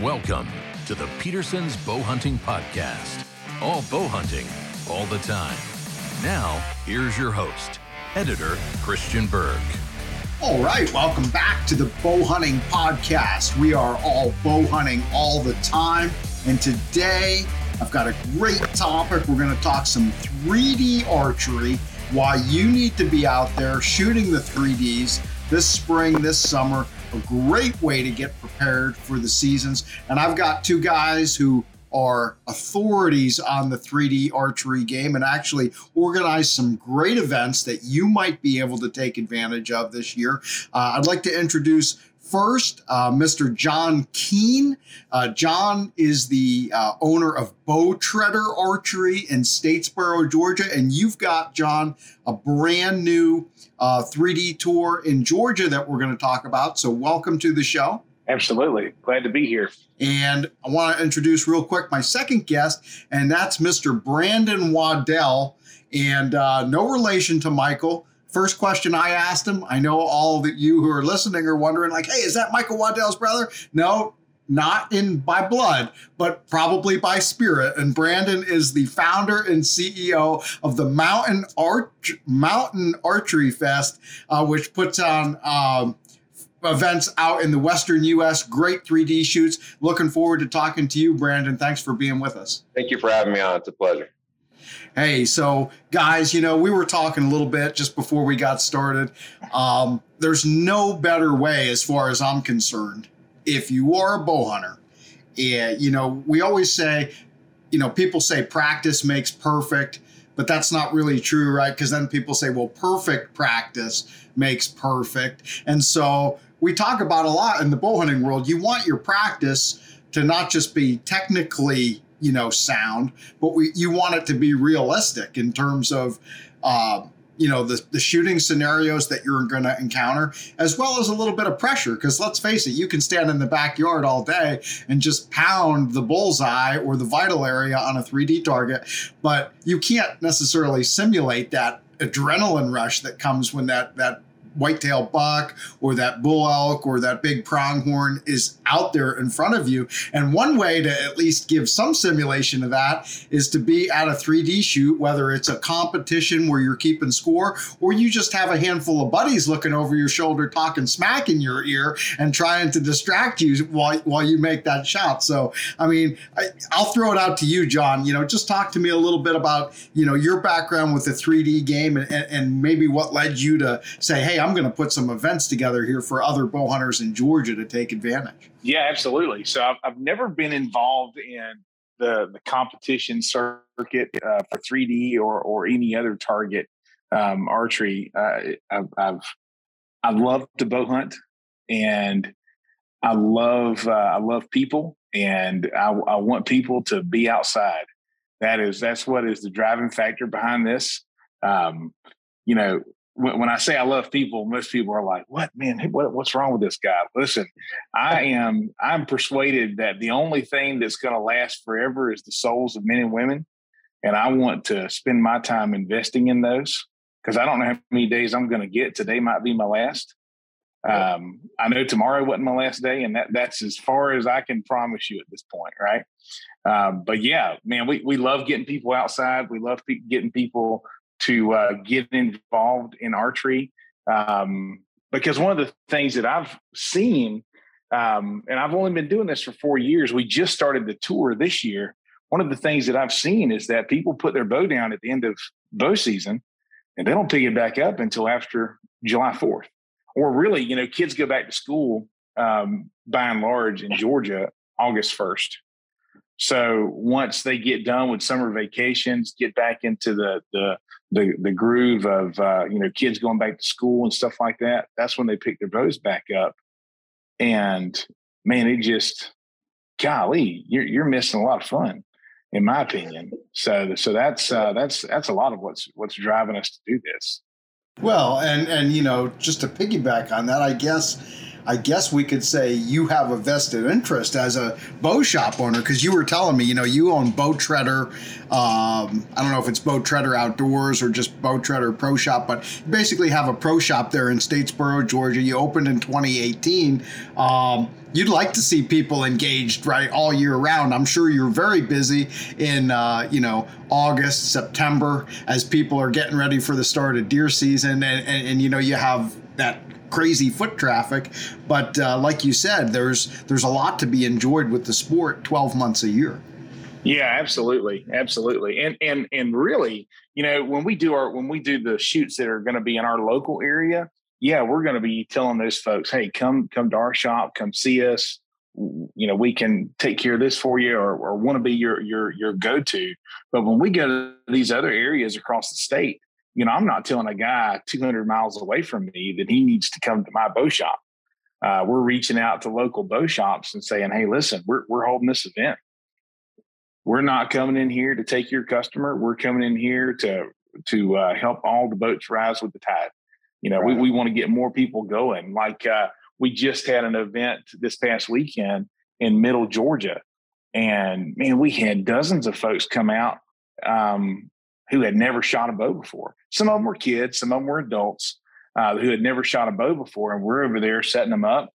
Welcome to the Petersen's Bow Hunting Podcast. All bow hunting, all the time. Now, here's your host, editor Christian Berg. All right, welcome back to the Bow Hunting Podcast. We are all bow hunting all the time. And today I've got a great topic. We're going to talk some 3D archery, why you need to be out there shooting the 3Ds this spring, this summer. A great way to get prepared for the seasons. And I've got two guys who are authorities on the 3D archery game and actually organize some great events that you might be able to take advantage of this year. Uh, I'd like to introduce First, uh, Mr. John Keene. Uh, John is the uh, owner of Bow Treader Archery in Statesboro, Georgia. And you've got, John, a brand new 3D uh, tour in Georgia that we're going to talk about. So, welcome to the show. Absolutely. Glad to be here. And I want to introduce real quick my second guest, and that's Mr. Brandon Waddell. And uh, no relation to Michael. First question I asked him, I know all that you who are listening are wondering, like, hey, is that Michael Waddell's brother? No, not in by blood, but probably by spirit. And Brandon is the founder and CEO of the Mountain Arch Mountain Archery Fest, uh, which puts on um, events out in the Western U.S. Great 3D shoots. Looking forward to talking to you, Brandon. Thanks for being with us. Thank you for having me on. It's a pleasure. Hey, so guys, you know, we were talking a little bit just before we got started. Um, there's no better way, as far as I'm concerned, if you are a bow hunter. And, you know, we always say, you know, people say practice makes perfect, but that's not really true, right? Because then people say, well, perfect practice makes perfect. And so we talk about a lot in the bow hunting world. You want your practice to not just be technically you know sound but we you want it to be realistic in terms of uh, you know the, the shooting scenarios that you're going to encounter as well as a little bit of pressure because let's face it you can stand in the backyard all day and just pound the bullseye or the vital area on a 3d target but you can't necessarily simulate that adrenaline rush that comes when that that whitetail buck or that bull elk or that big pronghorn is out there in front of you. And one way to at least give some simulation of that is to be at a 3D shoot, whether it's a competition where you're keeping score or you just have a handful of buddies looking over your shoulder talking smack in your ear and trying to distract you while, while you make that shot. So, I mean, I, I'll throw it out to you, John. You know, just talk to me a little bit about, you know, your background with the 3D game and, and, and maybe what led you to say, hey, I'm I'm going to put some events together here for other bow hunters in Georgia to take advantage. Yeah, absolutely. So I've, I've never been involved in the the competition circuit uh, for 3D or or any other target um, archery. Uh, I've, I've I love to bow hunt, and I love uh, I love people, and I, I want people to be outside. That is that's what is the driving factor behind this. Um, you know, when I say I love people, most people are like, "What man? What, what's wrong with this guy?" Listen, I am I'm persuaded that the only thing that's going to last forever is the souls of men and women, and I want to spend my time investing in those because I don't know how many days I'm going to get. Today might be my last. Um, I know tomorrow wasn't my last day, and that that's as far as I can promise you at this point, right? Um, but yeah, man, we we love getting people outside. We love pe- getting people to uh, get involved in archery um, because one of the things that I've seen, um, and I've only been doing this for four years. We just started the tour this year. One of the things that I've seen is that people put their bow down at the end of bow season, and they don't pick it back up until after July Fourth. Or really, you know, kids go back to school um, by and large in Georgia August first. So once they get done with summer vacations, get back into the the the, the groove of uh, you know kids going back to school and stuff like that. That's when they pick their bows back up, and man, it just golly, you're you're missing a lot of fun, in my opinion. So so that's uh, that's that's a lot of what's what's driving us to do this. Well, and and you know just to piggyback on that, I guess I guess we could say you have a vested interest as a bow shop owner because you were telling me, you know, you own Bow Treader. Um, I don't know if it's Bow Treader Outdoors or just Bow Treader Pro Shop, but you basically have a pro shop there in Statesboro, Georgia. You opened in 2018. Um, you'd like to see people engaged right all year round i'm sure you're very busy in uh, you know august september as people are getting ready for the start of deer season and, and, and you know you have that crazy foot traffic but uh, like you said there's there's a lot to be enjoyed with the sport 12 months a year yeah absolutely absolutely and and and really you know when we do our when we do the shoots that are going to be in our local area yeah, we're going to be telling those folks, hey, come come to our shop, come see us. You know, we can take care of this for you, or, or want to be your your your go to. But when we go to these other areas across the state, you know, I'm not telling a guy 200 miles away from me that he needs to come to my bow shop. Uh, we're reaching out to local bow shops and saying, hey, listen, we're we're holding this event. We're not coming in here to take your customer. We're coming in here to to uh, help all the boats rise with the tide. You know, right. we, we want to get more people going. Like uh, we just had an event this past weekend in middle Georgia. And man, we had dozens of folks come out um, who had never shot a bow before. Some of them were kids, some of them were adults uh, who had never shot a bow before. And we're over there setting them up,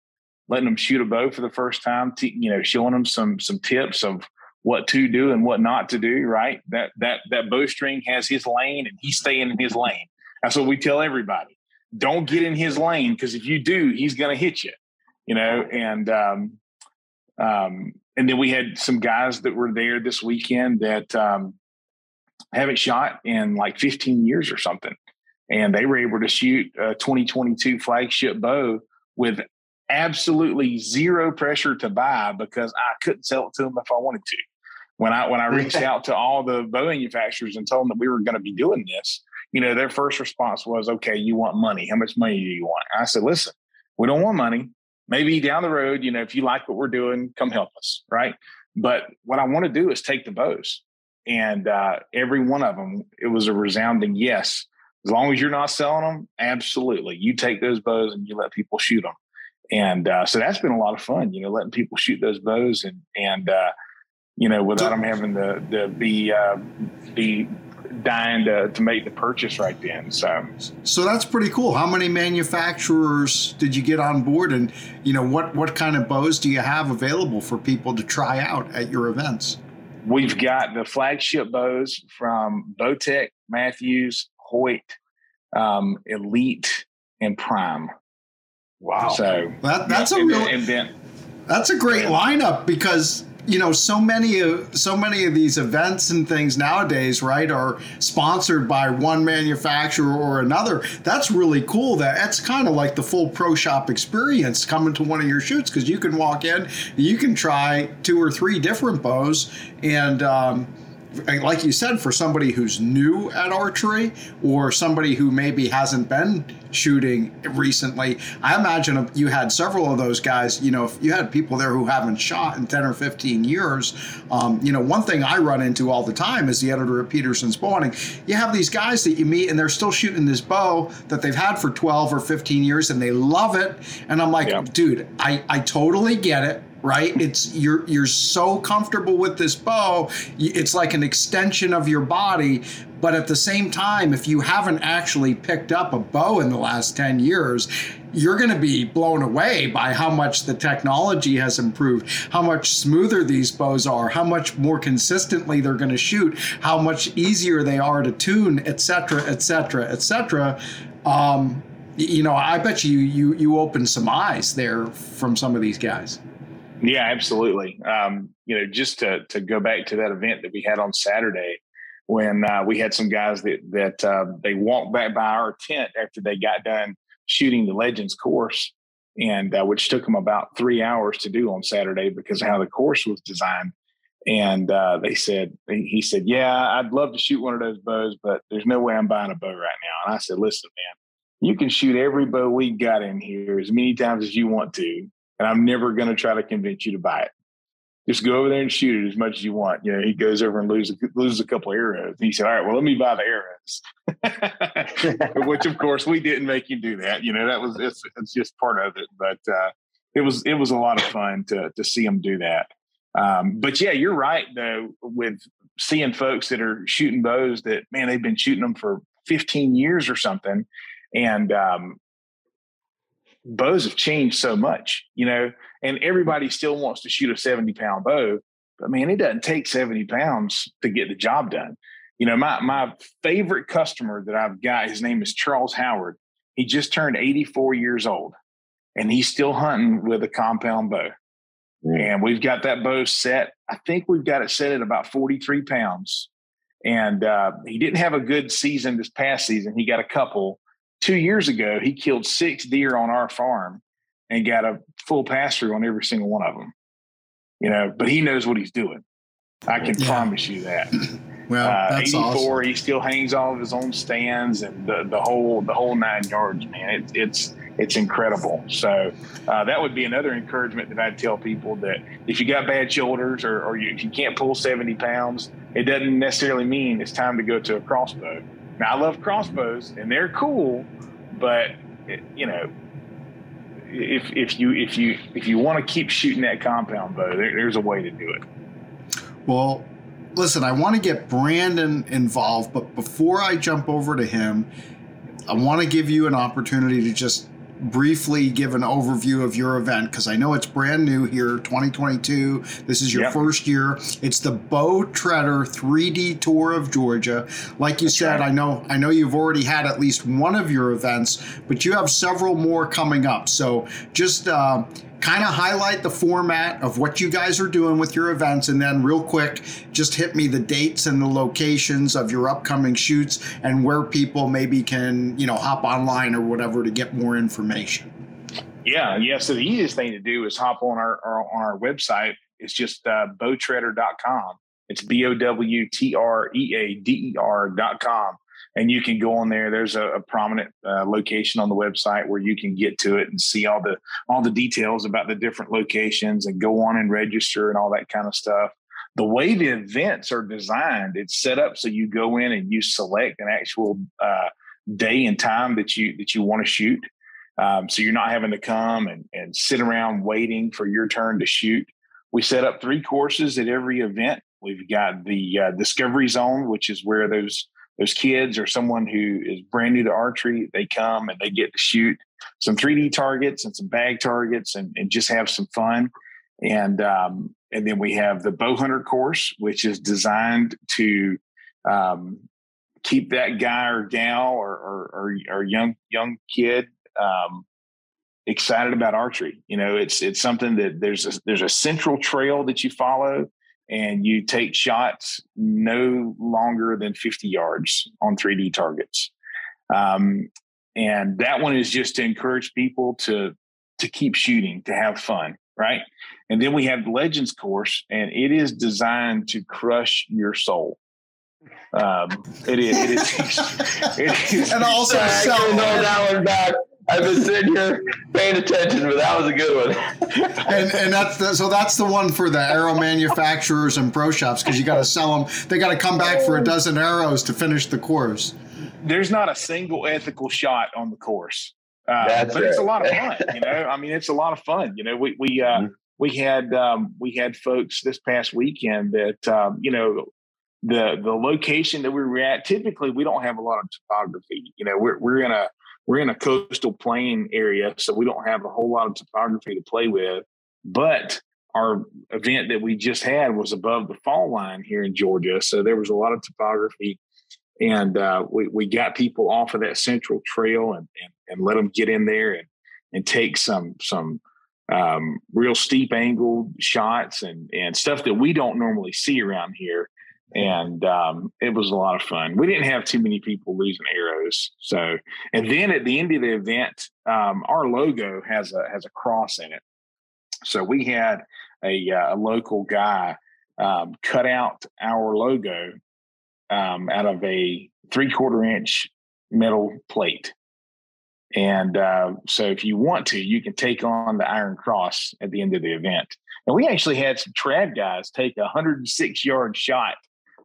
letting them shoot a bow for the first time, you know, showing them some some tips of what to do and what not to do, right? That that that bowstring has his lane and he's staying in his lane. That's what we tell everybody don't get in his lane because if you do, he's going to hit you. You know, and um, um, and then we had some guys that were there this weekend that um, haven't shot in like 15 years or something, and they were able to shoot a 2022 flagship bow with absolutely zero pressure to buy because I couldn't sell it to them if I wanted to. When I when I reached out to all the bow manufacturers and told them that we were going to be doing this, you know, their first response was, okay, you want money. How much money do you want? I said, listen, we don't want money. Maybe down the road, you know, if you like what we're doing, come help us. Right. But what I want to do is take the bows. And uh, every one of them, it was a resounding yes. As long as you're not selling them, absolutely. You take those bows and you let people shoot them. And uh, so that's been a lot of fun, you know, letting people shoot those bows and, and, uh, you know, without them having to, to be, uh, be dying to, to make the purchase right then. So, so that's pretty cool. How many manufacturers did you get on board, and you know what what kind of bows do you have available for people to try out at your events? We've got the flagship bows from Bowtech, Mathews, Hoyt, um, Elite, and Prime. Wow! So that, that's a real event. That's a great lineup because you know so many of so many of these events and things nowadays right are sponsored by one manufacturer or another. That's really cool that that's kind of like the full pro shop experience coming to one of your shoots because you can walk in you can try two or three different bows and um, like you said, for somebody who's new at archery or somebody who maybe hasn't been shooting recently, I imagine you had several of those guys. You know, if you had people there who haven't shot in 10 or 15 years, um, you know, one thing I run into all the time is the editor of Petersen's Bowhunting. You have these guys that you meet and they're still shooting this bow that they've had for 12 or 15 years and they love it. And I'm like, yep. dude, I, I totally get it right? It's you're you're so comfortable with this bow it's like an extension of your body. But at the same time if you haven't actually picked up a bow in the last 10 years you're going to be blown away by how much the technology has improved how much smoother these bows are how much more consistently they're going to shoot how much easier they are to tune etc etc etc you know i bet you you you open some eyes there from some of these guys yeah, absolutely. Um, you know, just to to go back to that event that we had on Saturday, when uh, we had some guys that that uh, they walked back by our tent after they got done shooting the Legends course, and uh, which took them about three hours to do on Saturday because of how the course was designed. And uh, they said, he said, "Yeah, I'd love to shoot one of those bows, but there's no way I'm buying a bow right now." And I said, "Listen, man, you can shoot every bow we got in here as many times as you want to and I'm never going to try to convince you to buy it. Just go over there and shoot it as much as you want. You know, he goes over and loses loses a couple arrows. He said, "All right, well, let me buy the arrows." which of course we didn't make you do that. You know, that was it's, it's just part of it. But uh, it was it was a lot of fun to to see him do that. Um, but yeah, you're right though with seeing folks that are shooting bows that man they've been shooting them for 15 years or something, and um, bows have changed so much, you know, and everybody still wants to shoot a 70 pound bow, but man, it doesn't take 70 pounds to get the job done. You know, my my favorite customer that I've got, his name is Charles Howard. He just turned 84 years old and he's still hunting with a compound bow. Mm. And we've got that bow set. I think we've got it set at about 43 pounds. And uh, he didn't have a good season this past season. He got a couple. Two years ago, he killed six deer on our farm and got a full pass through on every single one of them. You know, but he knows what he's doing. I can yeah. promise you that. Well, uh, that's 84, awesome. he still hangs all of his own stands and the, the whole the whole nine yards, man. It, it's it's incredible. So uh, that would be another encouragement that I'd tell people that if you got bad shoulders or, or you, if you can't pull 70 pounds, it doesn't necessarily mean it's time to go to a crossbow. Now I love crossbows and they're cool, but it, you know, if if you if you if you want to keep shooting that compound bow, there, there's a way to do it. Well, listen, I want to get Brandon involved, but before I jump over to him, I want to give you an opportunity to just briefly give an overview of your event because I know it's brand new here, 2022. This is your yep. first year. It's the Bow Treader 3D Tour of Georgia. Like you That's said, right. I know I know you've already had at least one of your events, but you have several more coming up. So just uh, kind of highlight the format of what you guys are doing with your events and then real quick just hit me the dates and the locations of your upcoming shoots and where people maybe can you know hop online or whatever to get more information. Yeah yeah so the easiest thing to do is hop on our, our on our website. It's just uh, bowtreader.com it's b-o-w-t-r-e-a-d-e-r.com and you can go on there. There's a, a prominent uh, location on the website where you can get to it and see all the all the details about the different locations and go on and register and all that kind of stuff. The way the events are designed, it's set up so you go in and you select an actual uh, day and time that you that you want to shoot. Um, so you're not having to come and, and sit around waiting for your turn to shoot. We set up three courses at every event. We've got the uh, Discovery Zone, which is where those those kids or someone who is brand new to archery, they come and they get to shoot some 3D targets and some bag targets and, and just have some fun. And um, and then we have the bow hunter course, which is designed to um, keep that guy or gal or or, or, or young young kid um, excited about archery. You know, it's it's something that there's a, there's a central trail that you follow and you take shots no longer than 50 yards on 3D targets. Um, and that one is just to encourage people to to keep shooting, to have fun, right? And then we have the Legends course, and it is designed to crush your soul. Um, it is. It is. It is and also sell that one back. I've been sitting here paying attention, but that was a good one. and and that's the, so that's the one for the arrow manufacturers and pro shops because you got to sell them. They got to come back for a dozen arrows to finish the course. There's not a single ethical shot on the course, uh, but right. it's a lot of fun. You know, I mean, it's a lot of fun. You know, we we uh, mm-hmm. we had um, we had folks this past weekend that um, you know the the location that we were at. Typically, we don't have a lot of topography. You know, we're we're in a we're in a coastal plain area, so we don't have a whole lot of topography to play with. But our event that we just had was above the fall line here in Georgia, so there was a lot of topography, and uh, we we got people off of that central trail and and, and let them get in there and and take some some um, real steep angled shots and and stuff that we don't normally see around here and um, it was a lot of fun. We didn't have too many people losing arrows. So, and then at the end of the event, um, our logo has a has a cross in it. So we had a, uh, a local guy um, cut out our logo um, out of a three quarter inch metal plate. And uh, so, if you want to, you can take on the Iron Cross at the end of the event. And we actually had some trad guys take a 106 yard shot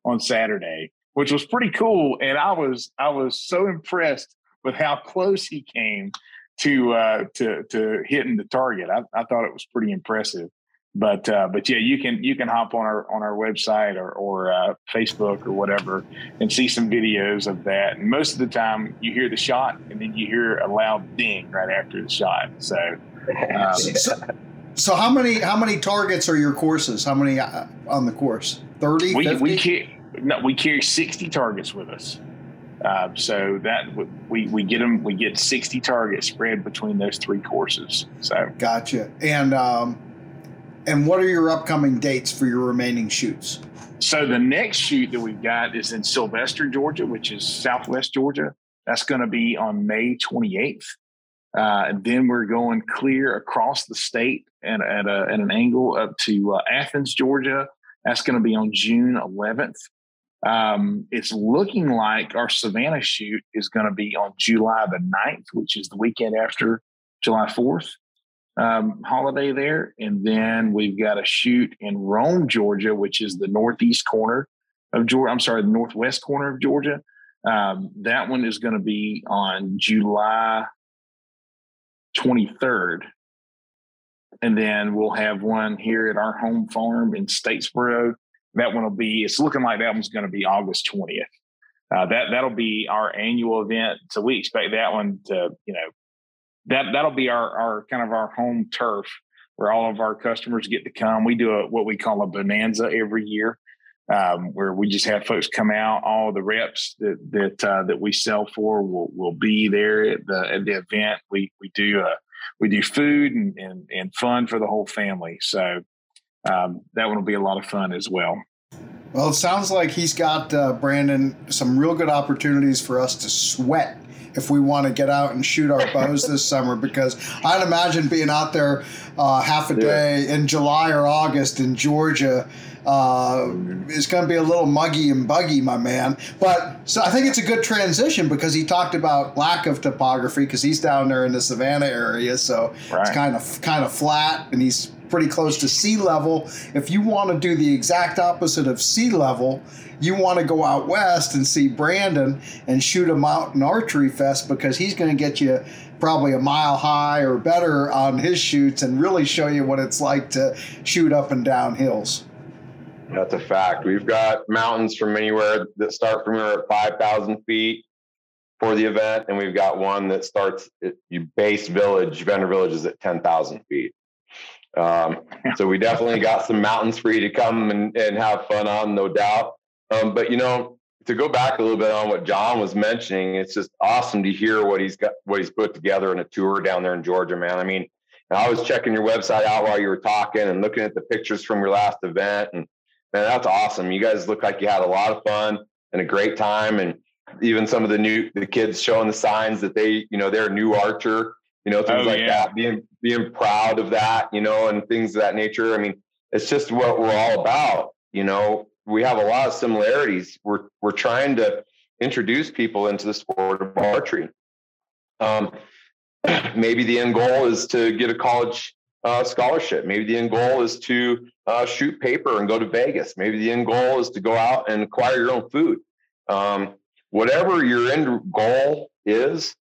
on Saturday which was pretty cool. And I was I was so impressed with how close he came to uh, to to hitting the target. I, I thought it was pretty impressive. But uh, but yeah, you can you can hop on our on our website or or uh, Facebook or whatever and see some videos of that. And most of the time, you hear the shot and then you hear a loud ding right after the shot. So. Um, so, so how many how many targets are your courses? How many uh, on the course? Thirty. We 50? we no, we carry sixty targets with us. Uh, so that we we get them we get sixty targets spread between those three courses. So gotcha. And um, and what are your upcoming dates for your remaining shoots? So the next shoot that we've got is in Sylvester, Georgia, which is Southwest Georgia. That's going to be on May 28th. Uh, and then we're going clear across the state at, at, a, at an angle up to uh, Athens, Georgia. That's going to be on June 11th. Um, it's looking like our Savannah shoot is going to be on July the 9th, which is the weekend after July 4th um, holiday there. And then we've got a shoot in Rome, Georgia, which is the northeast corner of Georgia. I'm sorry, the northwest corner of Georgia. Um, that one is going to be on July 23rd. And then we'll have one here at our home farm in Statesboro. That one will be, it's looking like that one's going to be August 20th. Uh, that that'll be our annual event. So we expect that one to, you know, that that'll be our our kind of our home turf where all of our customers get to come. We do a what we call a bonanza every year, um, where we just have folks come out. All the reps that that uh, that we sell for will will be there at the at the event. We we do a we do food and, and, and fun for the whole family. So um, that one will be a lot of fun as well. Well, it sounds like he's got uh, Brandon some real good opportunities for us to sweat if we want to get out and shoot our bows this summer because I'd imagine being out there uh, half a day in July or August in Georgia uh, is going to be a little muggy and buggy, my man. But so I think it's a good transition because he talked about lack of topography because he's down there in the Savannah area, so right. it's kind of kind of flat, and he's pretty close to sea level. If you want to do the exact opposite of sea level, you want to go out west and see Brandon and shoot a mountain archery fest because he's going to get you probably a mile high or better on his shoots and really show you what it's like to shoot up and down hills. That's a fact. We've got mountains from anywhere that start from here at 5,000 feet for the event, and we've got one that starts at your base village, Vendor Village is at 10,000 feet. Um, so we definitely got some mountains for you to come and, and have fun on, no doubt. Um, but you know, to go back a little bit on what John was mentioning, it's just awesome to hear what he's got, what he's put together in a tour down there in Georgia, man. I mean, I was checking your website out while you were talking and looking at the pictures from your last event, and man, that's awesome. You guys look like you had a lot of fun and a great time, and even some of the new the kids showing the signs that they, you know, they're a new archer, you know, things oh, like yeah. that, being being proud of that, you know, and things of that nature. I mean, it's just what we're all about, you know we have a lot of similarities. We're we're trying to introduce people into the sport of archery. Um, maybe the end goal is to get a college uh, scholarship. Maybe the end goal is to uh, shoot paper and go to Vegas. Maybe the end goal is to go out and acquire your own food. Um, whatever your end goal is,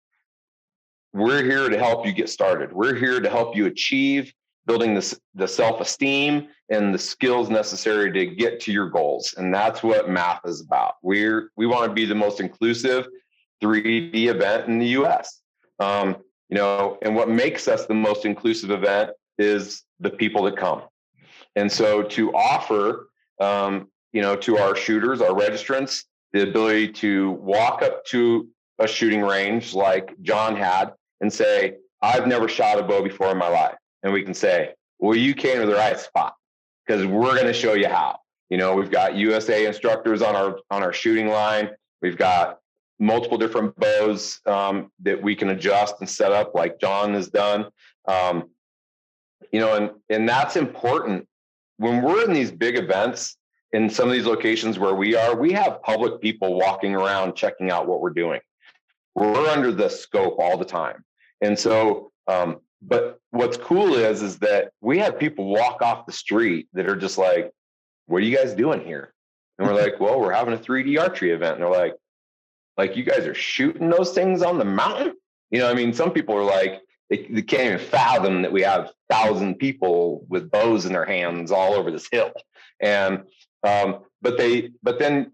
we're here to help you get started. We're here to help you achieve building the, the self-esteem and the skills necessary to get to your goals. And that's what MAF is about. We're we want to be the most inclusive 3d event in the us um, you know and what makes us the most inclusive event is the people that come. And so to offer um, you know to our shooters our registrants the ability to walk up to a shooting range like john had and say i've never shot a bow before in my life and we can say, well, you came to the right spot because we're going to show you how. You know, we've got USA instructors on our on our shooting line. We've got multiple different bows um, that we can adjust and set up, like John has done. Um, you know, and and that's important when we're in these big events in some of these locations where we are. We have public people walking around checking out what we're doing. We're under the scope all the time, and so um, but what's cool is is that we have people walk off the street that are just like, "What are you guys doing here?" And we're like, well, we're having a 3D archery event. And they're like, like you guys are shooting those things on the mountain? You know, I mean, some people are like, they, they can't even fathom that we have thousand people with bows in their hands all over this hill. And um, but they, but then,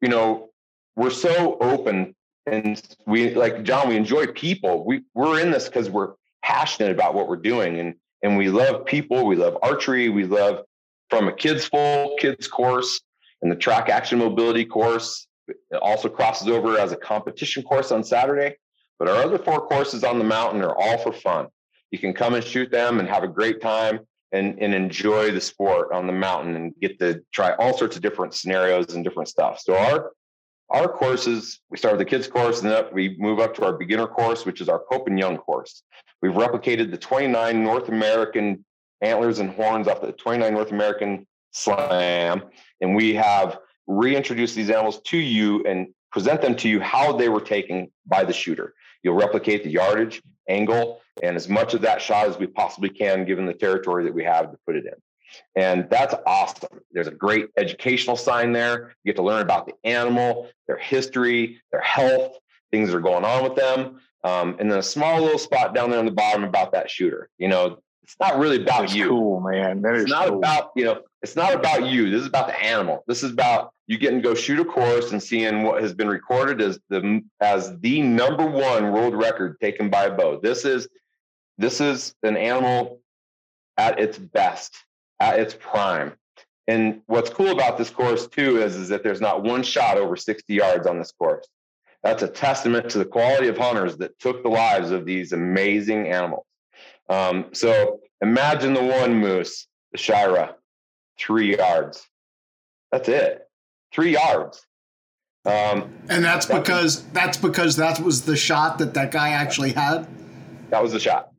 you know, we're so open and we like John, we enjoy people. We we're in this because we're passionate about what we're doing and and we love people. We love archery. We love from a kids full kids course and the track action mobility course. It also crosses over as a competition course on Saturday. But our other four courses on the mountain are all for fun. You can come and shoot them and have a great time and, and enjoy the sport on the mountain and get to try all sorts of different scenarios and different stuff. So our our courses, we start with the kids course and then we move up to our beginner course, which is our Pope and Young course. We've replicated the 29 North American antlers and horns off the 29 North American slam. And we have reintroduced these animals to you and present them to you how they were taken by the shooter. You'll replicate the yardage, angle, and as much of that shot as we possibly can, given the territory that we have to put it in. And that's awesome. There's a great educational sign there. You get to learn about the animal, their history, their health, things that are going on with them. Um, and then a small little spot down there on the bottom about that shooter. You know, it's not really about That's you. cool, man. That is It's not cool. about, you know, it's not about you. This is about the animal. This is about you getting to go shoot a course and seeing what has been recorded as the as the number one world record taken by a bow. This is this is an animal at its best, at its prime. And what's cool about this course too is, is that there's not one shot over 60 yards on this course. That's a testament to the quality of hunters that took the lives of these amazing animals. Um, so imagine the one moose, the Shiras, three yards. That's it. Three yards. Um, And that's because that's because that was the shot that that guy actually had. that was the shot.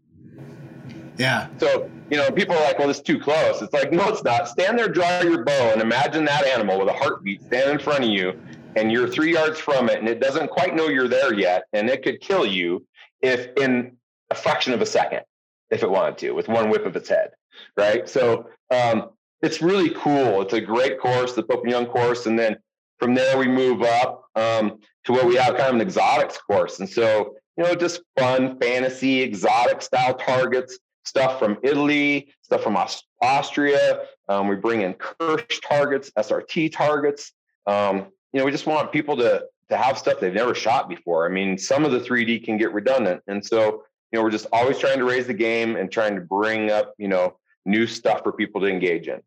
Yeah. So, you know, people are like, well, it's too close. It's like, no, it's not. Stand there, draw your bow, and imagine that animal with a heartbeat stand in front of you, and you're three yards from it, and it doesn't quite know you're there yet, and it could kill you if in a fraction of a second, if it wanted to, with one whip of its head. Right. So um, it's really cool. It's a great course, the Pope and Young course. And then from there, we move up um, to where we have kind of an exotics course. And so, you know, just fun, fantasy, exotic style targets stuff from Italy, stuff from Aus- Austria. Um, we bring in Kirsch targets, SRT targets. Um, you know, we just want people to to have stuff they've never shot before. I mean, some of the 3D can get redundant, and so you know, we're just always trying to raise the game and trying to bring up you know new stuff for people to engage in.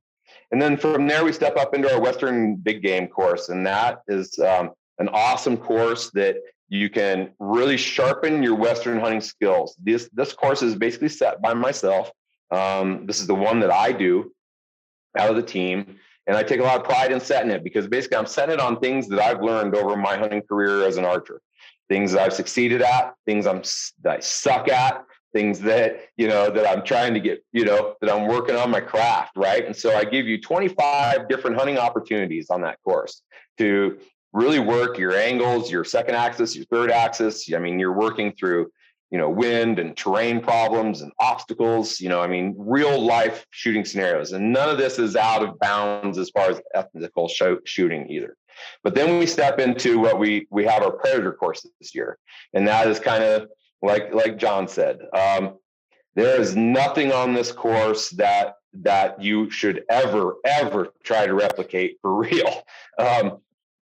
And then from there, we step up into our Western Big Game course, and that is um, an awesome course that you can really sharpen your Western hunting skills. This this course is basically set by myself. Um, this is the one that I do out of the team, and I take a lot of pride in setting it because basically I'm setting it on things that I've learned over my hunting career as an archer, things that I've succeeded at, things I'm that I suck at, things that you know that I'm trying to get, you know, that I'm working on my craft, right? And so I give you 25 different hunting opportunities on that course to really work your angles, your second axis, your third axis. I mean, you're working through, you know, wind and terrain problems and obstacles, you know, I mean, real life shooting scenarios. And none of this is out of bounds as far as ethical shooting either. But then we step into what we we have our predator course this year. And that is kind of like like John said. Um, there is nothing on this course that that you should ever ever try to replicate for real. Um,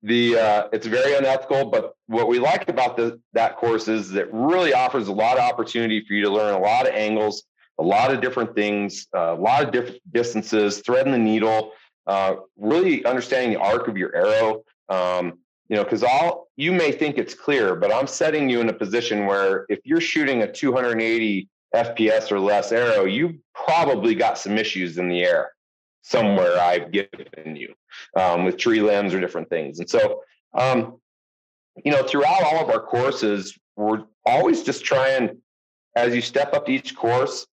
the uh, it's very unethical but what we like about the, that course is that really offers a lot of opportunity for you to learn a lot of angles a lot of different things uh, a lot of different distances threading the needle uh, really understanding the arc of your arrow. Um, you know because all you may think it's clear but i'm setting you in a position where if you're shooting a 280 fps or less arrow you probably got some issues in the air somewhere i've given you um, with tree limbs or different things. And so, um, you know, throughout all of our courses, we're always just trying, as you step up to each course,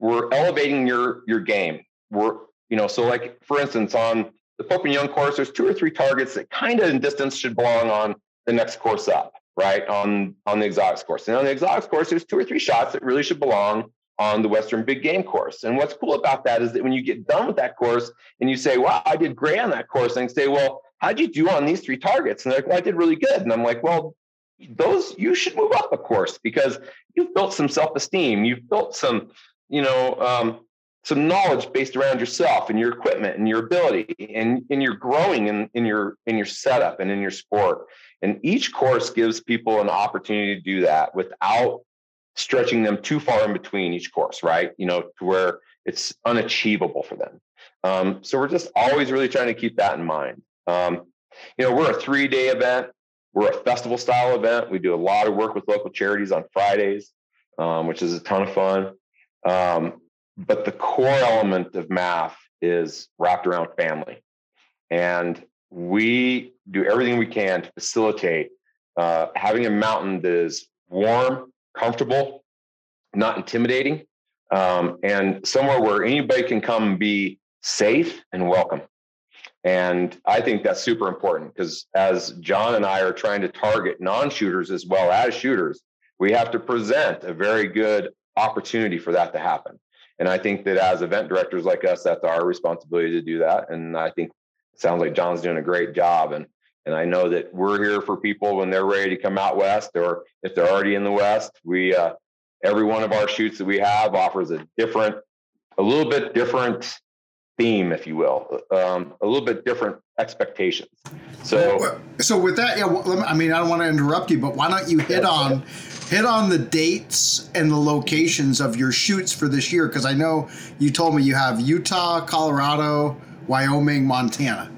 we're elevating your your game. We're, you know, so like for instance, on the Pope and Young course, there's two or three targets that kind of in distance should belong on the next course up, right? On on the exotics course. And on the exotics course, there's two or three shots that really should belong on the Western Big Game course. And what's cool about that is that when you get done with that course and you say, wow, I did great on that course, and say, well, how'd you do on these three targets? And they're like, well, I did really good. And I'm like, well, those you should move up a course because you've built some self-esteem. You've built some, you know, um, some knowledge based around yourself and your equipment and your ability and, and you're growing in, in your in your setup and in your sport and each course gives people an opportunity to do that without stretching them too far in between each course, right? You know, to where it's unachievable for them. Um, so we're just always really trying to keep that in mind. Um, you know, we're a three day event. We're a festival style event. We do a lot of work with local charities on Fridays, um, which is a ton of fun. Um, but the core element of MAF is wrapped around family. And we do everything we can to facilitate uh, having a mountain that is warm, comfortable, not intimidating, um, and somewhere where anybody can come and be safe and welcome. And I think that's super important because as John and I are trying to target non shooters as well as shooters, we have to present a very good opportunity for that to happen. And I think that as event directors like us, that's our responsibility to do that. And I think it sounds like John's doing a great job. And and I know that we're here for people when they're ready to come out west, or if they're already in the west. We uh, every one of our shoots that we have offers a different, a little bit different theme, if you will, um, a little bit different expectations. So, so with that, yeah, well, I mean, I don't want to interrupt you, but why don't you hit on hit on the dates and the locations of your shoots for this year? Because I know you told me you have Utah, Colorado, Wyoming, Montana.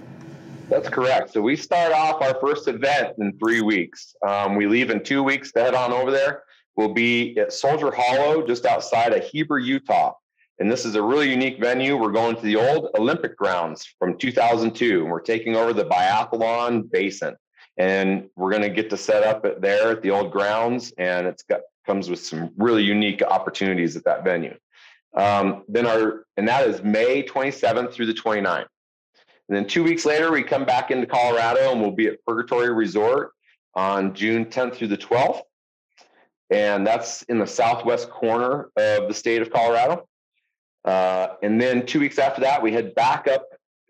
That's correct. So we start off our first event in three weeks. Um, we leave in two weeks to head on over there. We'll be at Soldier Hollow, just outside of Heber, Utah. And this is a really unique venue. We're going to the old Olympic grounds from 2002, and we're taking over the biathlon basin. And we're going to get to set up it there at the old grounds, and it's got comes with some really unique opportunities at that venue. Um, then our and that is May 27th through the 29th. And then two weeks later, we come back into Colorado and we'll be at Purgatory Resort on June 10th through the 12th. And that's in the southwest corner of the state of Colorado. Uh, and then two weeks after that, we head back up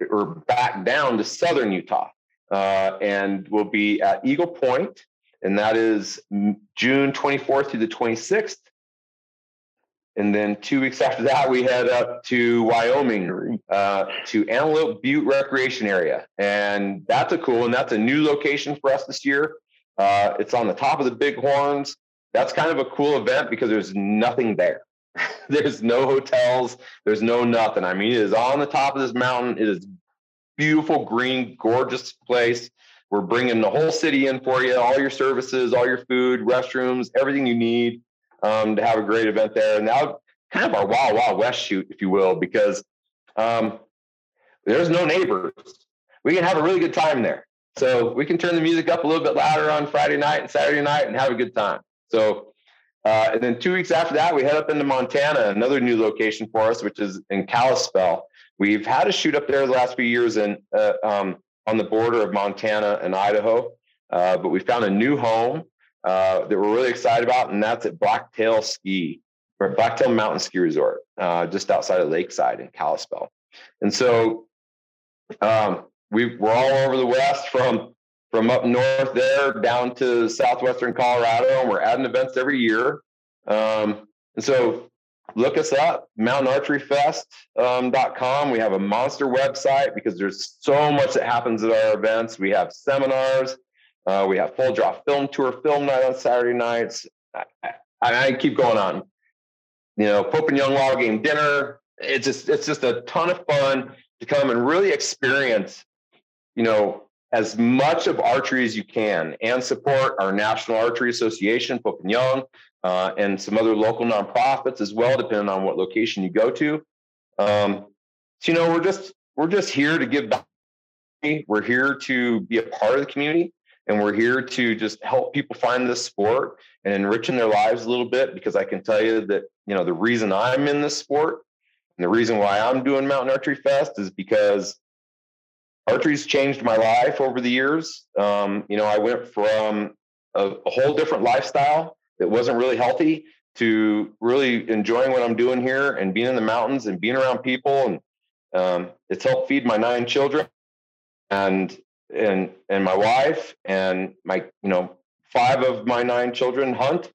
or back down to southern Utah. Uh, and we'll be at Eagle Point, and that is June 24th through the 26th. And then two weeks after that, we head up to Wyoming uh, to Antelope Butte Recreation Area. And that's a cool and that's a new location for us this year. Uh, it's on the top of the Bighorns. That's kind of a cool event because there's nothing there. there's no hotels, there's no nothing. I mean, it is on the top of this mountain. It is beautiful, green, gorgeous place. We're bringing the whole city in for you, all your services, all your food, restrooms, everything you need um, to have a great event there. And now, kind of our Wild Wild West shoot, if you will, because um, there's no neighbors. We can have a really good time there. So we can turn the music up a little bit louder on Friday night and Saturday night and have a good time. So, uh, and then two weeks after that, we head up into Montana, another new location for us, which is in Kalispell. We've had a shoot up there the last few years in, uh, um, on the border of Montana and Idaho, uh, but we found a new home uh, that we're really excited about, and that's at Blacktail Ski or Blacktail Mountain Ski Resort, uh, just outside of Lakeside in Kalispell. And so um, we we're all over the West from from up north there down to southwestern Colorado, and we're adding events every year. Um, and so look us up, mountainarcheryfest.com. Um, we have a monster website because there's so much that happens at our events. We have seminars, uh, we have full draw film tour, film night on Saturday nights. I, I, I, keep going on. You know, Pope and Young Law Game dinner. It's just it's just a ton of fun to come and really experience. You know, as much of archery as you can, and support our National Archery Association, Pope and Young, uh, and some other local nonprofits as well, depending on what location you go to. Um, so you know, we're just we're just here to give back. We're here to be a part of the community and we're here to just help people find this sport and enriching their lives a little bit because I can tell you that you know the reason I'm in this sport and the reason why I'm doing Mountain Archery Fest is because archery's changed my life over the years. Um, you know, I went from a, a, whole different lifestyle that wasn't really healthy to really enjoying what I'm doing here and being in the mountains and being around people. And um, it's helped feed my nine children and and and my wife and my you know five of my nine children hunt.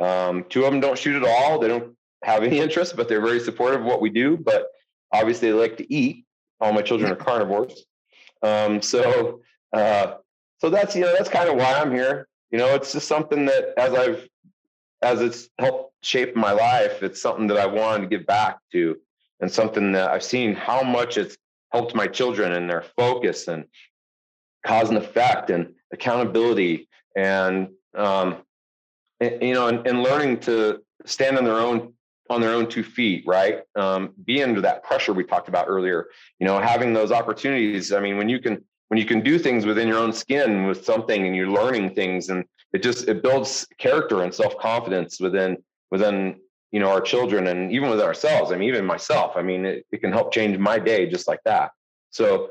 Um, two of them don't shoot at all. They don't have any interest, but they're very supportive of what we do. But obviously, they like to eat. All my children are carnivores. Um, so uh, so that's you know that's kind of why I'm here. You know, it's just something that as I've as it's helped shape my life, it's something that I wanted to give back to, and something that I've seen how much it's helped my children and their focus and cause and effect and accountability and um, you know and, and, learning to stand on their own on their own two feet right? Um, be under that pressure we talked about earlier. You know having those opportunities i mean when you can when you can do things within your own skin with something and you're learning things and it just it builds character and self-confidence within within you know our children and even with ourselves i mean even myself i mean it, it can help change my day just like that. So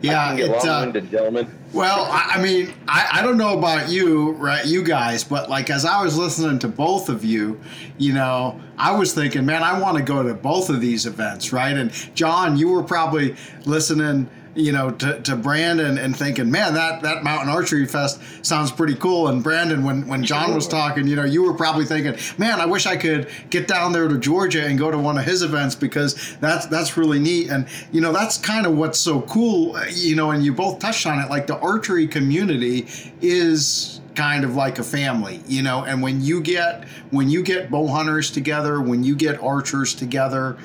yeah, it's uh, gentlemen. Well, I, I mean, I, I don't know about you, right, you guys, but like as I was listening to both of you, you know, I was thinking, man, I want to go to both of these events, right? And John, you were probably listening you know, to, to Brandon and thinking, man, that, that mountain archery fest sounds pretty cool. And Brandon, when, when John was talking, you know, you were probably thinking, man, I wish I could get down there to Georgia and go to one of his events because that's, that's really neat. And, you know, that's kind of what's so cool, you know, and you both touched on it. Like the archery community is kind of like a family, you know, and when you get, when you get bow hunters together, when you get archers together,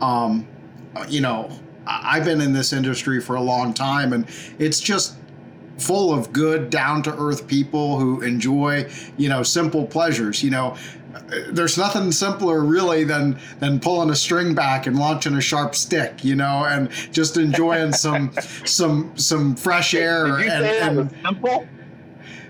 um, you know, I've been in this industry for a long time, and it's just full of good, down to earth people who enjoy, you know, simple pleasures. You know, there's nothing simpler really than than pulling a string back and launching a sharp stick, you know, and just enjoying some some some fresh air. Did you and, say and, that was simple?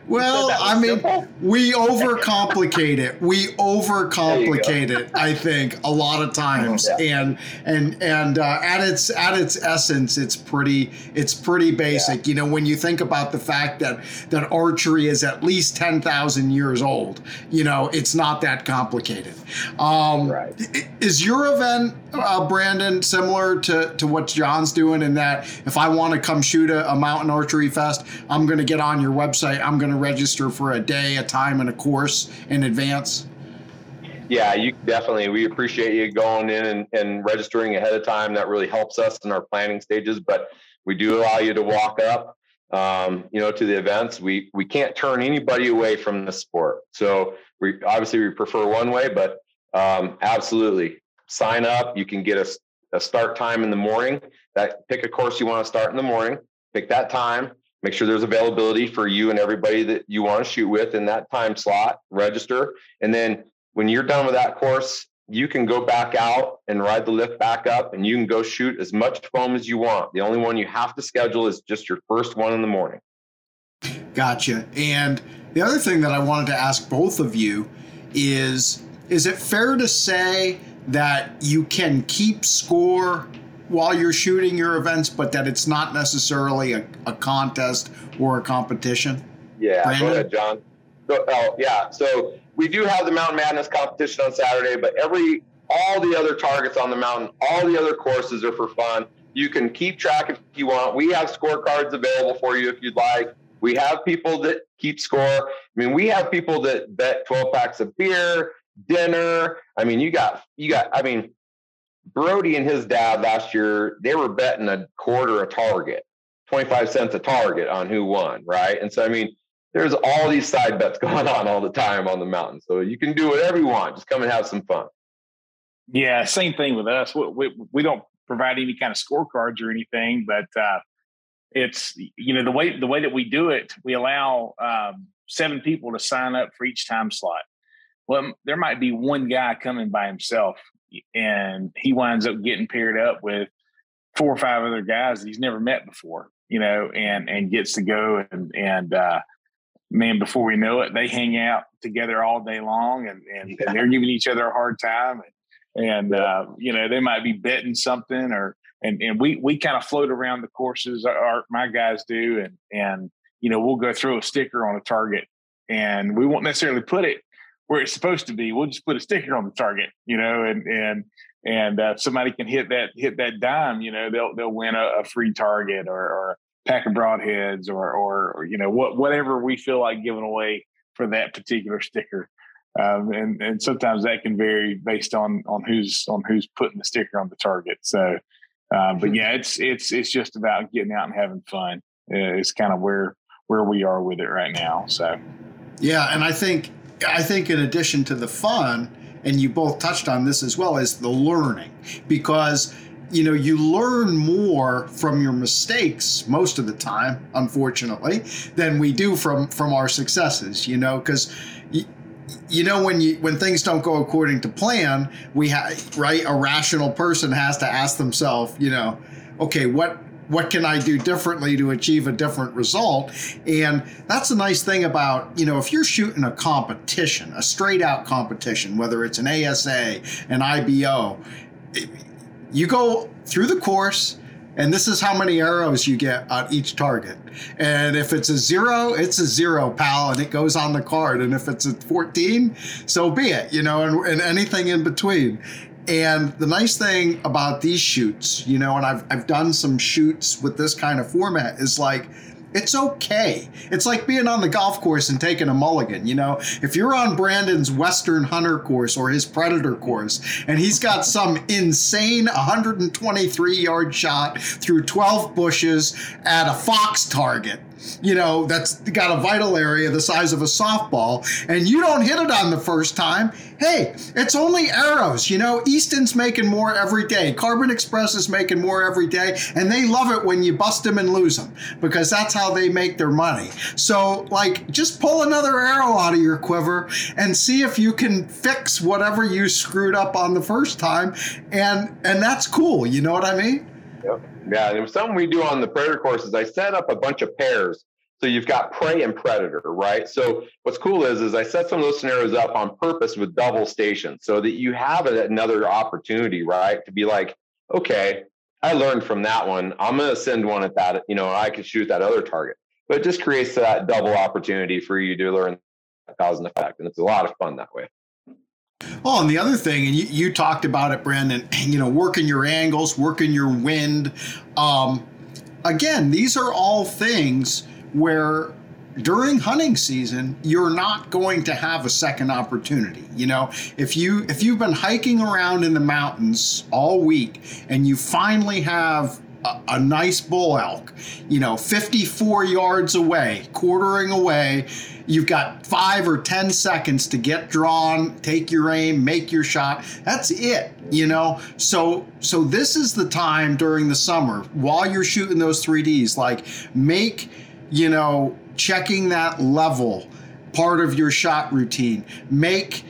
Well, I mean, simple? we overcomplicate it. We overcomplicate it. I think a lot of times, yeah. and and and uh, at its at its essence, it's pretty it's pretty basic. Yeah. You know, when you think about the fact that that archery is at least ten thousand years old, you know, it's not that complicated. Um, right. Is your event, uh, Brandon, similar to to what John's doing in that if I want to come shoot a, a mountain archery fest, I'm going to get on your website. I'm going to to register for a day, a time, and a course in advance? Yeah, you definitely. We appreciate you going in and, and registering ahead of time. That really helps us in our planning stages. But we do allow you to walk up, um, you know, to the events. We we can't turn anybody away from the sport. So we obviously we prefer one way, but um, absolutely sign up. You can get a, a start time in the morning. That pick a course you want to start in the morning. Pick that time make sure there's availability for you and everybody that you want to shoot with in that time slot register. And then when you're done with that course you can go back out and ride the lift back up and you can go shoot as much foam as you want. The only one you have to schedule is just your first one in the morning. Gotcha. And the other thing that i wanted to ask both of you is is it fair to say that you can keep score while you're shooting your events, but that it's not necessarily a, a contest or a competition? Yeah, Brandon? go ahead, John. So, oh, yeah. So we do have the Mountain Madness competition on Saturday, but every all the other targets on the mountain, all the other courses are for fun. You can keep track if you want. We have scorecards available for you if you'd like. We have people that keep score. I mean, we have people that bet 12 packs of beer, dinner. I mean, you got you got. I mean, Brody and his dad last year, they were betting a quarter a target, 25 cents a target on who won, right? And so, I mean, there's all these side bets going on all the time on the mountain. So you can do whatever you want. Just come and have some fun. Yeah, same thing with us. We, we, we don't provide any kind of scorecards or anything, but uh, it's you know the way the way that we do it, we allow um, seven people to sign up for each time slot. Well, there might be one guy coming by himself and he winds up getting paired up with four or five other guys he's never met before, you know, and and gets to go and and uh, man, before we know it, they hang out together all day long, and and, and they're giving each other a hard time, and, and uh, you know they might be betting something or and and we we kind of float around the courses, our my guys do, and and you know we'll go throw a sticker on a target and we won't necessarily put it where it's supposed to be. We'll just put a sticker on the target, you know, and and and uh, somebody can hit that hit that dime, you know, they'll they'll win a, a free target or, or pack of broadheads or, or, or you know what whatever we feel like giving away for that particular sticker. Um, and and sometimes that can vary based on on who's on who's putting the sticker on the target. So, uh, but yeah, it's it's it's just about getting out and having fun. Uh, it's kind of where where we are with it right now. So, yeah, and I think I think in addition to the fun, and you both touched on this as well, is the learning. Because you know you learn more from your mistakes most of the time unfortunately than we do from from our successes you know because you know when you when things don't go according to plan we have right a rational person has to ask themselves you know okay what what can I do differently to achieve a different result? And that's a nice thing about, you know, if you're shooting a competition, a straight out competition, whether it's an ASA, an IBO, you go through the course and this is how many arrows you get on each target. And if it's a zero, it's a zero, pal, and it goes on the card. And if it's a 14, so be it, you know, and, and anything in between. And the nice thing about these shoots, you know, and I've, I've done some shoots with this kind of format, is like it's okay. It's like being on the golf course and taking a mulligan. You know, if you're on Brandon's Western Hunter course or his Predator course, and he's got some insane 123 yard shot through 12 bushes at a fox target, you know, that's got a vital area the size of a softball, and you don't hit it on the first time, hey, it's only arrows. You know, Easton's making more every day. Carbon Express is making more every day, and they love it when you bust them and lose them because that's how they make their money. So, like, just pull another arrow out of your quiver and see if you can fix whatever you screwed up on the first time, and and that's cool. You know what I mean? Yeah, and something we do on the predator courses. I set up a bunch of pairs. So you've got prey and predator, right? So what's cool is, is I set some of those scenarios up on purpose with double stations so that you have another opportunity, right? To be like, okay, I learned from that one. I'm going to send one at that, you know, I could shoot that other target. But it just creates that double opportunity for you to learn a thousand effect. And it's a lot of fun that way. Oh, and the other thing, and you, you talked about it, Brandon, you know, working your angles, working your wind. Um, again, these are all things where during hunting season you're not going to have a second opportunity you know if you if you've been hiking around in the mountains all week and you finally have a, nice bull elk you know 54 yards away quartering away You've got five or 10 seconds to get drawn, take your aim, make your shot. That's it, you know? So, so this is the time during the summer while you're shooting those 3Ds, like make, you know, checking that level part of your shot routine. Make,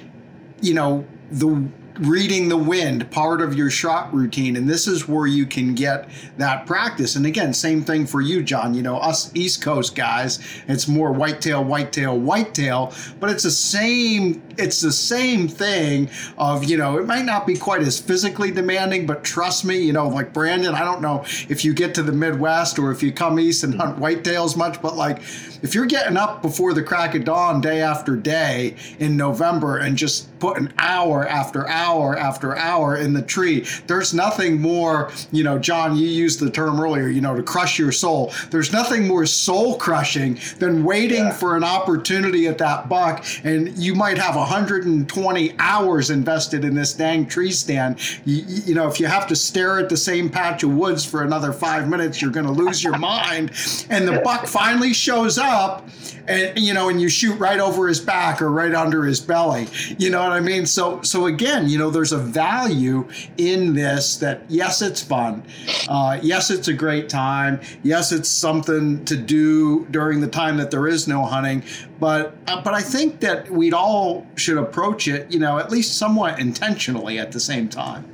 you know, the reading the wind part of your shot routine and this is where you can get that practice. And again same thing for you john you know us east coast guys it's more whitetail whitetail whitetail but it's the same it's the same thing of you know it might not be quite as physically demanding but trust me you know like brandon i don't know if you get to the midwest or if you come east and hunt whitetails much but like if you're getting up before the crack of dawn day after day in november and just put an hour after hour after hour in the tree. There's nothing more, you know, John, you used the term earlier, you know, to crush your soul. There's nothing more soul crushing than waiting yeah. for an opportunity at that buck. And you might have 120 hours invested in this dang tree stand. You, you know, if you have to stare at the same patch of woods for another five minutes, you're going to lose your mind. And the buck finally shows up and you know, and you shoot right over his back or right under his belly. You know what I mean? So, so again, you know, there's a value in this that yes, it's fun. Uh, yes, it's a great time. Yes, it's something to do during the time that there is no hunting. But, uh, but I think that we'd all should approach it, you know, at least somewhat intentionally at the same time.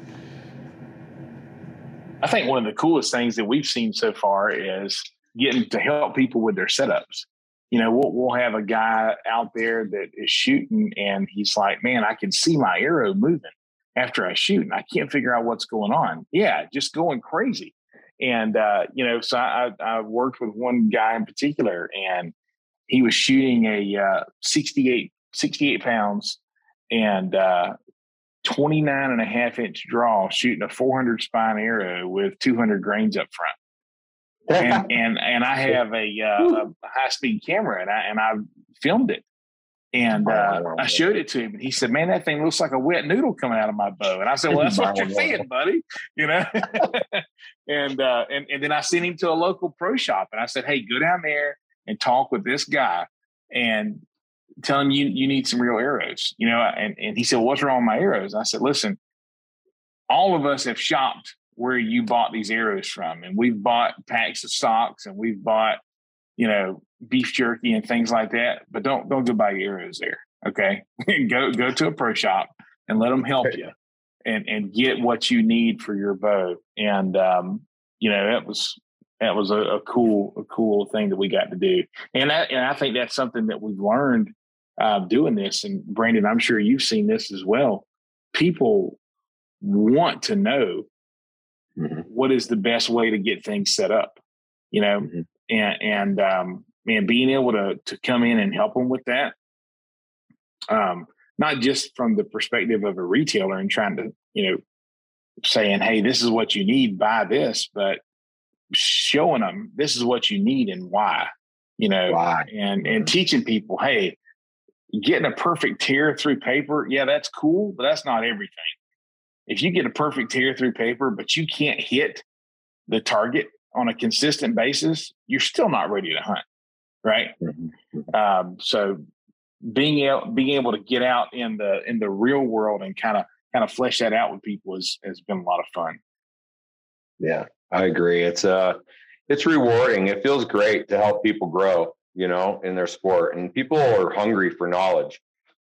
I think one of the coolest things that we've seen so far is getting to help people with their setups you know, we'll, we'll have a guy out there that is shooting and he's like, man, I can see my arrow moving after I shoot and I can't figure out what's going on. Yeah, just going crazy. And, uh, you know, so I, I worked with one guy in particular and he was shooting a uh, 68, 68 pounds and uh, 29 and a half inch draw, shooting a 400 spine arrow with 200 grains up front. And, and and I have a, uh, a high speed camera and I and I filmed it and uh, I showed it to him, and he said, "Man, that thing looks like a wet noodle coming out of my bow." And I said, "Well, that's what you're seeing, buddy." You know. and uh, and and then I sent him to a local pro shop, and I said, "Hey, go down there and talk with this guy, and tell him you you need some real arrows." You know. And and he said, "What's wrong with my arrows?" I said, "Listen, all of us have shopped where you bought these arrows from, and we've bought packs of socks, and we've bought." You know, beef jerky and things like that. But don't don't go buy arrows there. Okay, go go to a pro shop and let them help you and and get what you need for your bow. And um, you know that was that was a, a, cool a cool thing that we got to do. And that, and I think that's something that we've learned uh, doing this. And Brandon, I'm sure you've seen this as well. People want to know mm-hmm. what is the best way to get things set up. You know, mm-hmm. and and um, man, being able to to come in and help them with that, um, not just from the perspective of a retailer and trying to, you know, saying, "Hey, this is what you need, buy this," but showing them this is what you need and why, you know, why? and and mm-hmm. teaching people, "Hey, getting a perfect tear through paper, yeah, that's cool, but that's not everything. If you get a perfect tear through paper, but you can't hit the target on a consistent basis, you're still not ready to hunt right? Mm-hmm, mm-hmm. Um, so being able being able to get out in the in the real world and kind of kind of flesh that out with people has has been a lot of fun. Yeah, I agree. It's uh it's rewarding. It feels great to help people grow, you know, in their sport. And people are hungry for knowledge.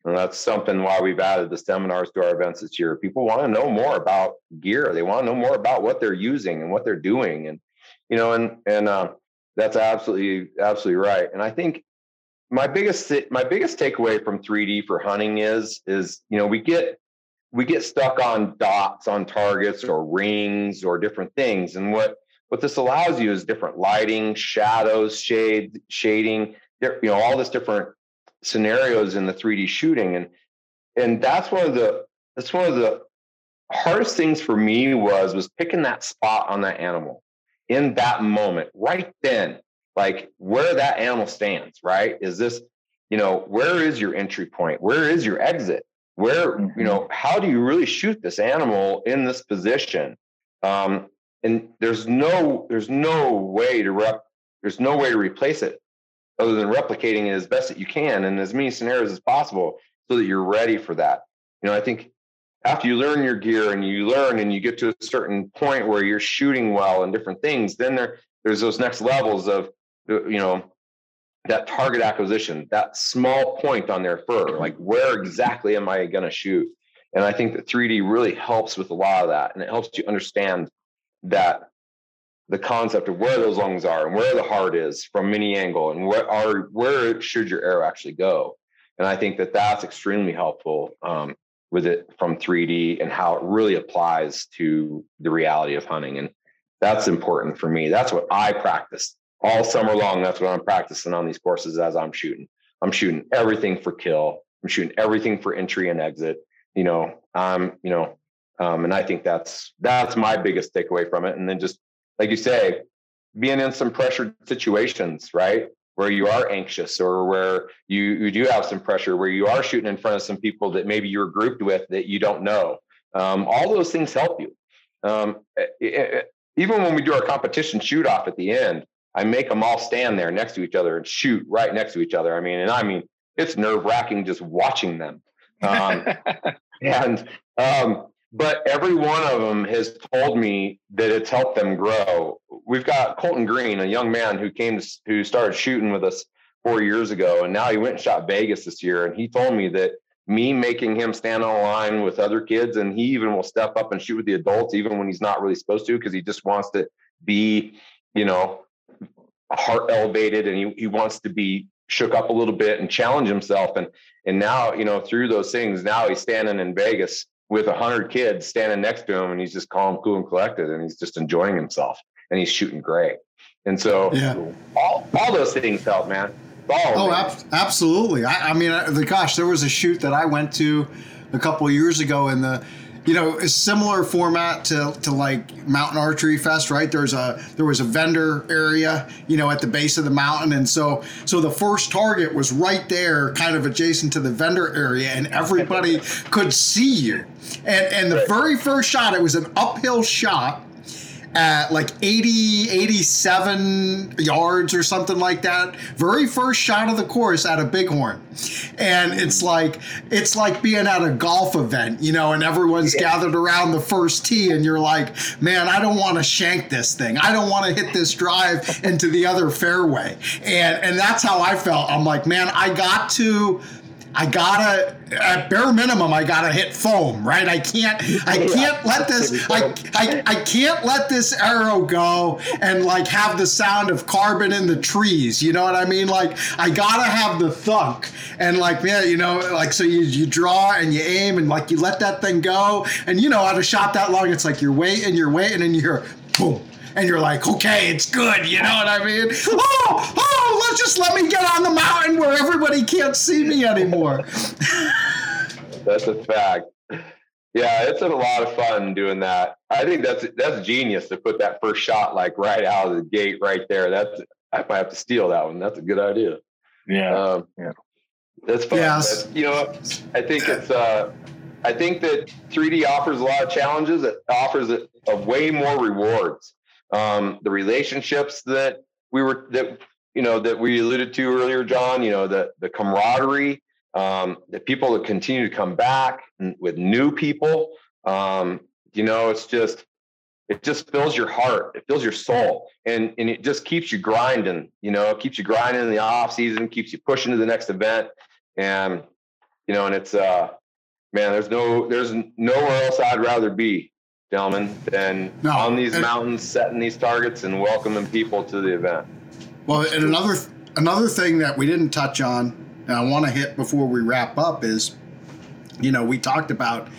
And that's something why we've added the seminars to our events this year. People want to know more about gear. They want to know more about what they're using and what they're doing. And, you know, and and uh that's absolutely absolutely right. And I think my biggest my biggest takeaway from 3D for hunting is is you know we get we get stuck on dots on targets or rings or different things and what what this allows you is different lighting shadows shade shading you know all this different scenarios in the 3d shooting and and that's one of the that's one of the hardest things for me was was picking that spot on that animal in that moment, right then, like where that animal stands, right? Is this, you know, where is your entry point? Where is your exit? Where, you mm-hmm. know, how do you really shoot this animal in this position? Um, and there's no, there's no way to rep, there's no way to replace it other than replicating it as best that you can in as many scenarios as possible so that you're ready for that. You know, I think after you learn your gear and you learn and you get to a certain point where you're shooting well and different things, then there there's those next levels of uh, you know that target acquisition, that small point on their fur, mm-hmm. like where exactly am I going to shoot? And I think that 3D really helps with a lot of that, and it helps you understand that the concept of where those lungs are and where the heart is from any angle, and where are where should your arrow actually go. And I think that that's extremely helpful um, with it from 3D and how it really applies to the reality of hunting. And that's important for me. That's what I practice all summer long. That's what I'm practicing on these courses as I'm shooting. I'm shooting everything for kill. I'm shooting everything for entry and exit. You know, um, you know, um, and I think that's that's my biggest takeaway from it. And then just like you say, being in some pressured situations, right? where you are anxious or where you, you do have some pressure, where you are shooting in front of some people that maybe you're grouped with that you don't know. Um, all those things help you. Um, it, it, even when we do our competition shoot off at the end, I make them all stand there next to each other and shoot right next to each other. I mean, and I mean, it's nerve wracking just watching them. Um, and um, but every one of them has told me that it's helped them grow. We've got Colton Green, a young man who came to, who started shooting with us four years ago, and now he went and shot Vegas this year. And he told me that me making him stand on a line with other kids, and he even will step up and shoot with the adults, even when he's not really supposed to, because he just wants to be, you know, heart elevated, and he, he wants to be shook up a little bit and challenge himself. And and now, you know, through those things, now he's standing in Vegas with a hundred kids standing next to him and he's just calm, cool, and collected and he's just enjoying himself and he's shooting great. And so yeah. all, all those things help, man. oh, ab- absolutely. I, I mean, I, the gosh, there was a shoot that I went to a couple of years ago in the you know, a similar format to, to like Mountain Archery Fest, right? There's a there was a vendor area, you know, at the base of the mountain, and so so the first target was right there, kind of adjacent to the vendor area, and everybody could see you. And and the very first shot, it was an uphill shot at like 80, 87 yards or something like that. Very first shot of the course at a bighorn. And it's like it's like being at a golf event, you know, and everyone's yeah. gathered around the first tee and you're like, "Man, I don't want to shank this thing. I don't want to hit this drive into the other fairway." And and that's how I felt. I'm like, "Man, I got to I gotta at bare minimum I gotta hit foam, right? I can't I can't let this I, I I can't let this arrow go and like have the sound of carbon in the trees. You know what I mean? Like I gotta have the thunk and like yeah, you know, like so you you draw and you aim and like you let that thing go and you know out of shot that long, it's like you're waiting, you're waiting, and you're boom and you're like, okay, it's good. You know what I mean? Oh, oh, let's just let me get on the mountain where everybody can't see me anymore. that's a fact. Yeah, it's a lot of fun doing that. I think that's that's genius to put that first shot like right out of the gate, right there. That's I might have to steal that one. That's a good idea. Yeah, um, yeah, that's fun. Yes. But, you know, I think it's. uh I think that 3D offers a lot of challenges. It offers a, a way more rewards um, the relationships that we were that you know that we alluded to earlier, John. You know the the camaraderie, um, the people that continue to come back with new people. Um, you know, it's just it just fills your heart, it fills your soul, and and it just keeps you grinding. You know, it keeps you grinding in the off season, keeps you pushing to the next event, and you know, and it's uh, man, there's no there's nowhere else I'd rather be gentlemen, and no, on these and, mountains, setting these targets and welcoming people to the event. Well, and another another thing that we didn't touch on, and I want to hit before we wrap up is, you know, we talked about,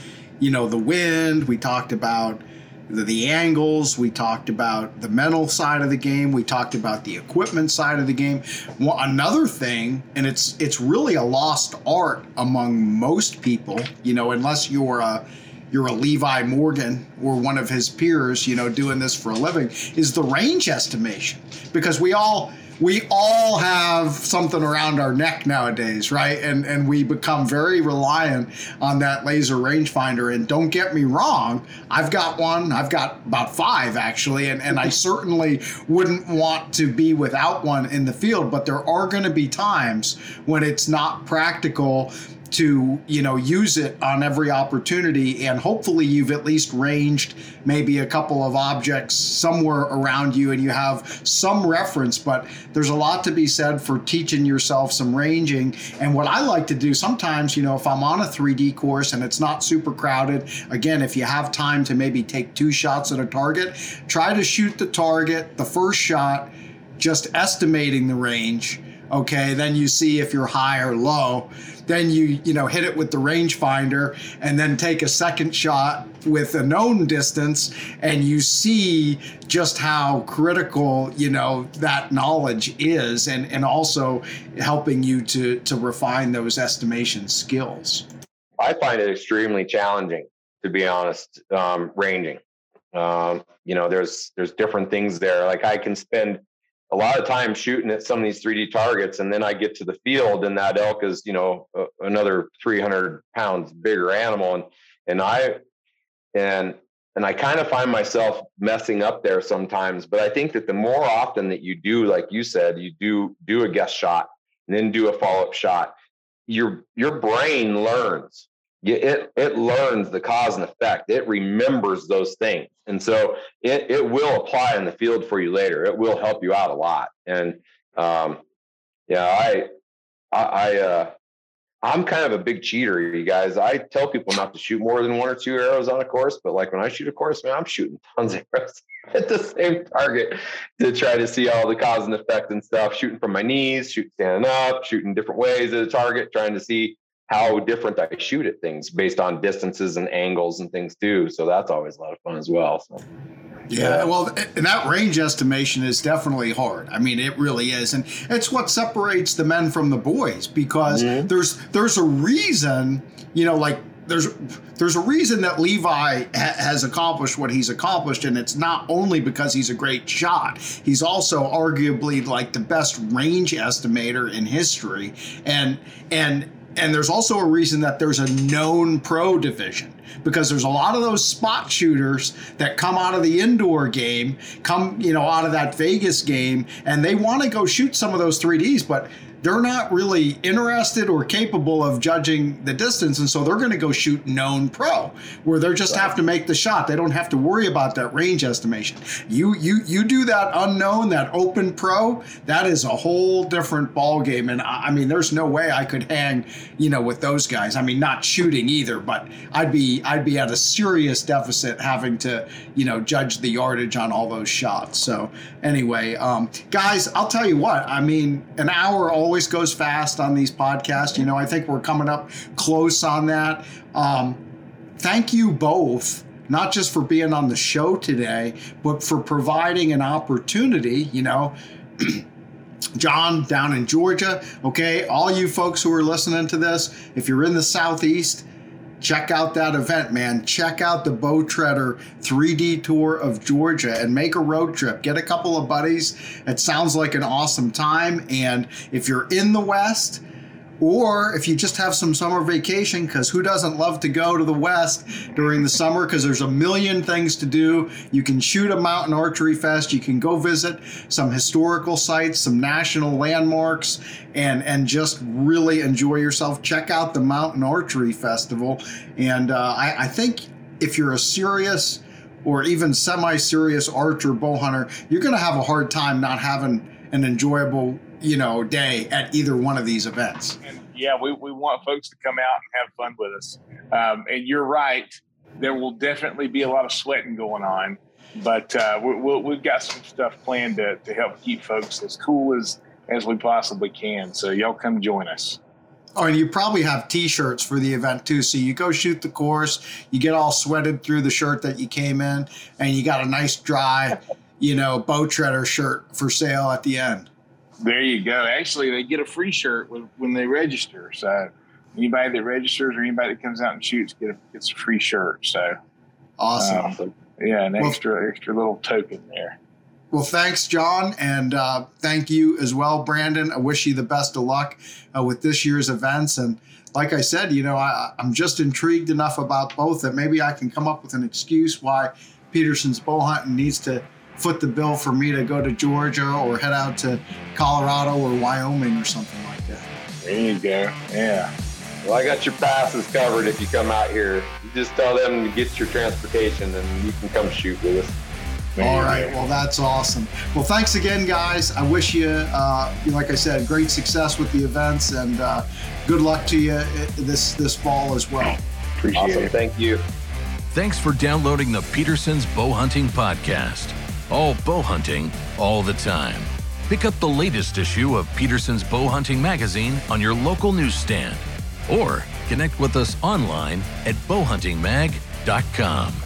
you know, the wind. We talked about the, the angles. We talked about the mental side of the game. We talked about the equipment side of the game. Well, another thing, and it's it's really a lost art among most people. You know, unless you're a you're a Levi Morgan or one of his peers, you know, doing this for a living, is the range estimation. Because we all we all have something around our neck nowadays, right? And and we become very reliant on that laser rangefinder. And don't get me wrong, I've got one, I've got about five actually, and, and I certainly wouldn't want to be without one in the field, but there are gonna be times when it's not practical to you know use it on every opportunity and hopefully you've at least ranged maybe a couple of objects somewhere around you and you have some reference but there's a lot to be said for teaching yourself some ranging. And what i like to do sometimes you know if i'm on a 3d course and it's not super crowded again if you have time to maybe take two shots at a target try to shoot the target the first shot just estimating the range okay? Then you see if you're high or low then you you know hit it with the rangefinder and then take a second shot with a known distance and you see just how critical you know that knowledge is and and also helping you to to refine those estimation skills. I find it extremely challenging to be honest um, ranging. Um, you know there's there's different things there. Like i can spend a lot of time shooting at some of these 3D targets, and then I get to the field, and that elk is, you know, uh, another 300 pounds bigger animal, and and I and and I kind of find myself messing up there sometimes. But I think that the more often that you do, like you said, you do do a guess shot and then do a follow up shot, your your brain learns it it learns the cause and effect. It remembers those things, and so it it will apply in the field for you later. It will help you out a lot. And um, yeah, I I, I uh, I'm kind of a big cheater, you guys. I tell people not to shoot more than one or two arrows on a course, but like when I shoot a course, man, I'm shooting tons of arrows at the same target to try to see all the cause and effect and stuff. Shooting from my knees, shooting standing up, shooting different ways at a target, trying to see how different I shoot at things based on distances and angles and things too. So that's always a lot of fun as well. So. Yeah, well, and that range estimation is definitely hard. I mean, it really is, and it's what separates the men from the boys because mm-hmm. there's there's a reason, you know, like there's there's a reason that Levi ha- has accomplished what he's accomplished, and it's not only because he's a great shot. He's also arguably like the best range estimator in history, and and and there's also a reason that there's a known pro division because there's a lot of those spot shooters that come out of the indoor game, come, you know, out of that Vegas game, and they want to go shoot some of those 3Ds, but they're not really interested or capable of judging the distance, and so they're going to go shoot known pro, where they just right. have to make the shot. They don't have to worry about that range estimation. You you you do that unknown, that open pro, that is a whole different ball game. And I, I mean, there's no way I could hang, you know, with those guys. I mean, not shooting either, but I'd be I'd be at a serious deficit having to, you know, judge the yardage on all those shots. So anyway, um, guys, I'll tell you what. I mean, an hour always always goes fast on these podcasts. You know, I think we're coming up close on that. Um, thank you both not just for being on the show today, but for providing an opportunity, you know. John down in Georgia, okay, all you folks who are listening to this, if you're in the Southeast, check out that event, man. Check out the Bowtreader 3D tour of Georgia and make a road trip. Get a couple of buddies. It sounds like an awesome time. And if you're in the West, or if you just have some summer vacation, because who doesn't love to go to the West during the summer? Because there's a million things to do. You can shoot a mountain archery fest. You can go visit some historical sites, some national landmarks, and and just really enjoy yourself. Check out the Mountain Archery Festival. And uh, I, I think if you're a serious or even semi-serious archer bow hunter, you're going to have a hard time not having an enjoyable you know day at either one of these events. And yeah, we, we want folks to come out and have fun with us. Um, and you're right, there will definitely be a lot of sweating going on, but uh, we, have got some stuff planned to, to help keep folks as cool as as we possibly can. So y'all come join us. Oh, and you probably have T-shirts for the event too. So you go shoot the course, you get all sweated through the shirt that you came in, and you got a nice dry, you know, Bowtreader shirt for sale at the end. There you go. Actually, they get a free shirt when, they register. So anybody that registers or anybody that comes out and shoots get a, gets a free shirt. So awesome. Um, yeah, an well, extra extra little token there. Well, thanks, John, and uh, thank you as well, Brandon. I wish you the best of luck uh, with this year's events. And like I said, you know, I, I'm just intrigued enough about both that maybe I can come up with an excuse why Petersen's bow hunting needs to foot the bill for me to go to Georgia or head out to Colorado or Wyoming or something like that. There you go. Yeah. Well, I got your passes covered if you come out here. You just tell them to get your transportation and you can come shoot with us. All right. Well, that's awesome. Well, thanks again, guys. I wish you, uh, like I said, great success with the events and uh, good luck to you uh, this this fall as well. Appreciate awesome. it. Thank you. Thanks for downloading the Petersen's Bow Hunting Podcast. All bow hunting, all the time. Pick up the latest issue of Petersen's Bow Hunting Magazine on your local newsstand or connect with us online at bowhuntingmag.com.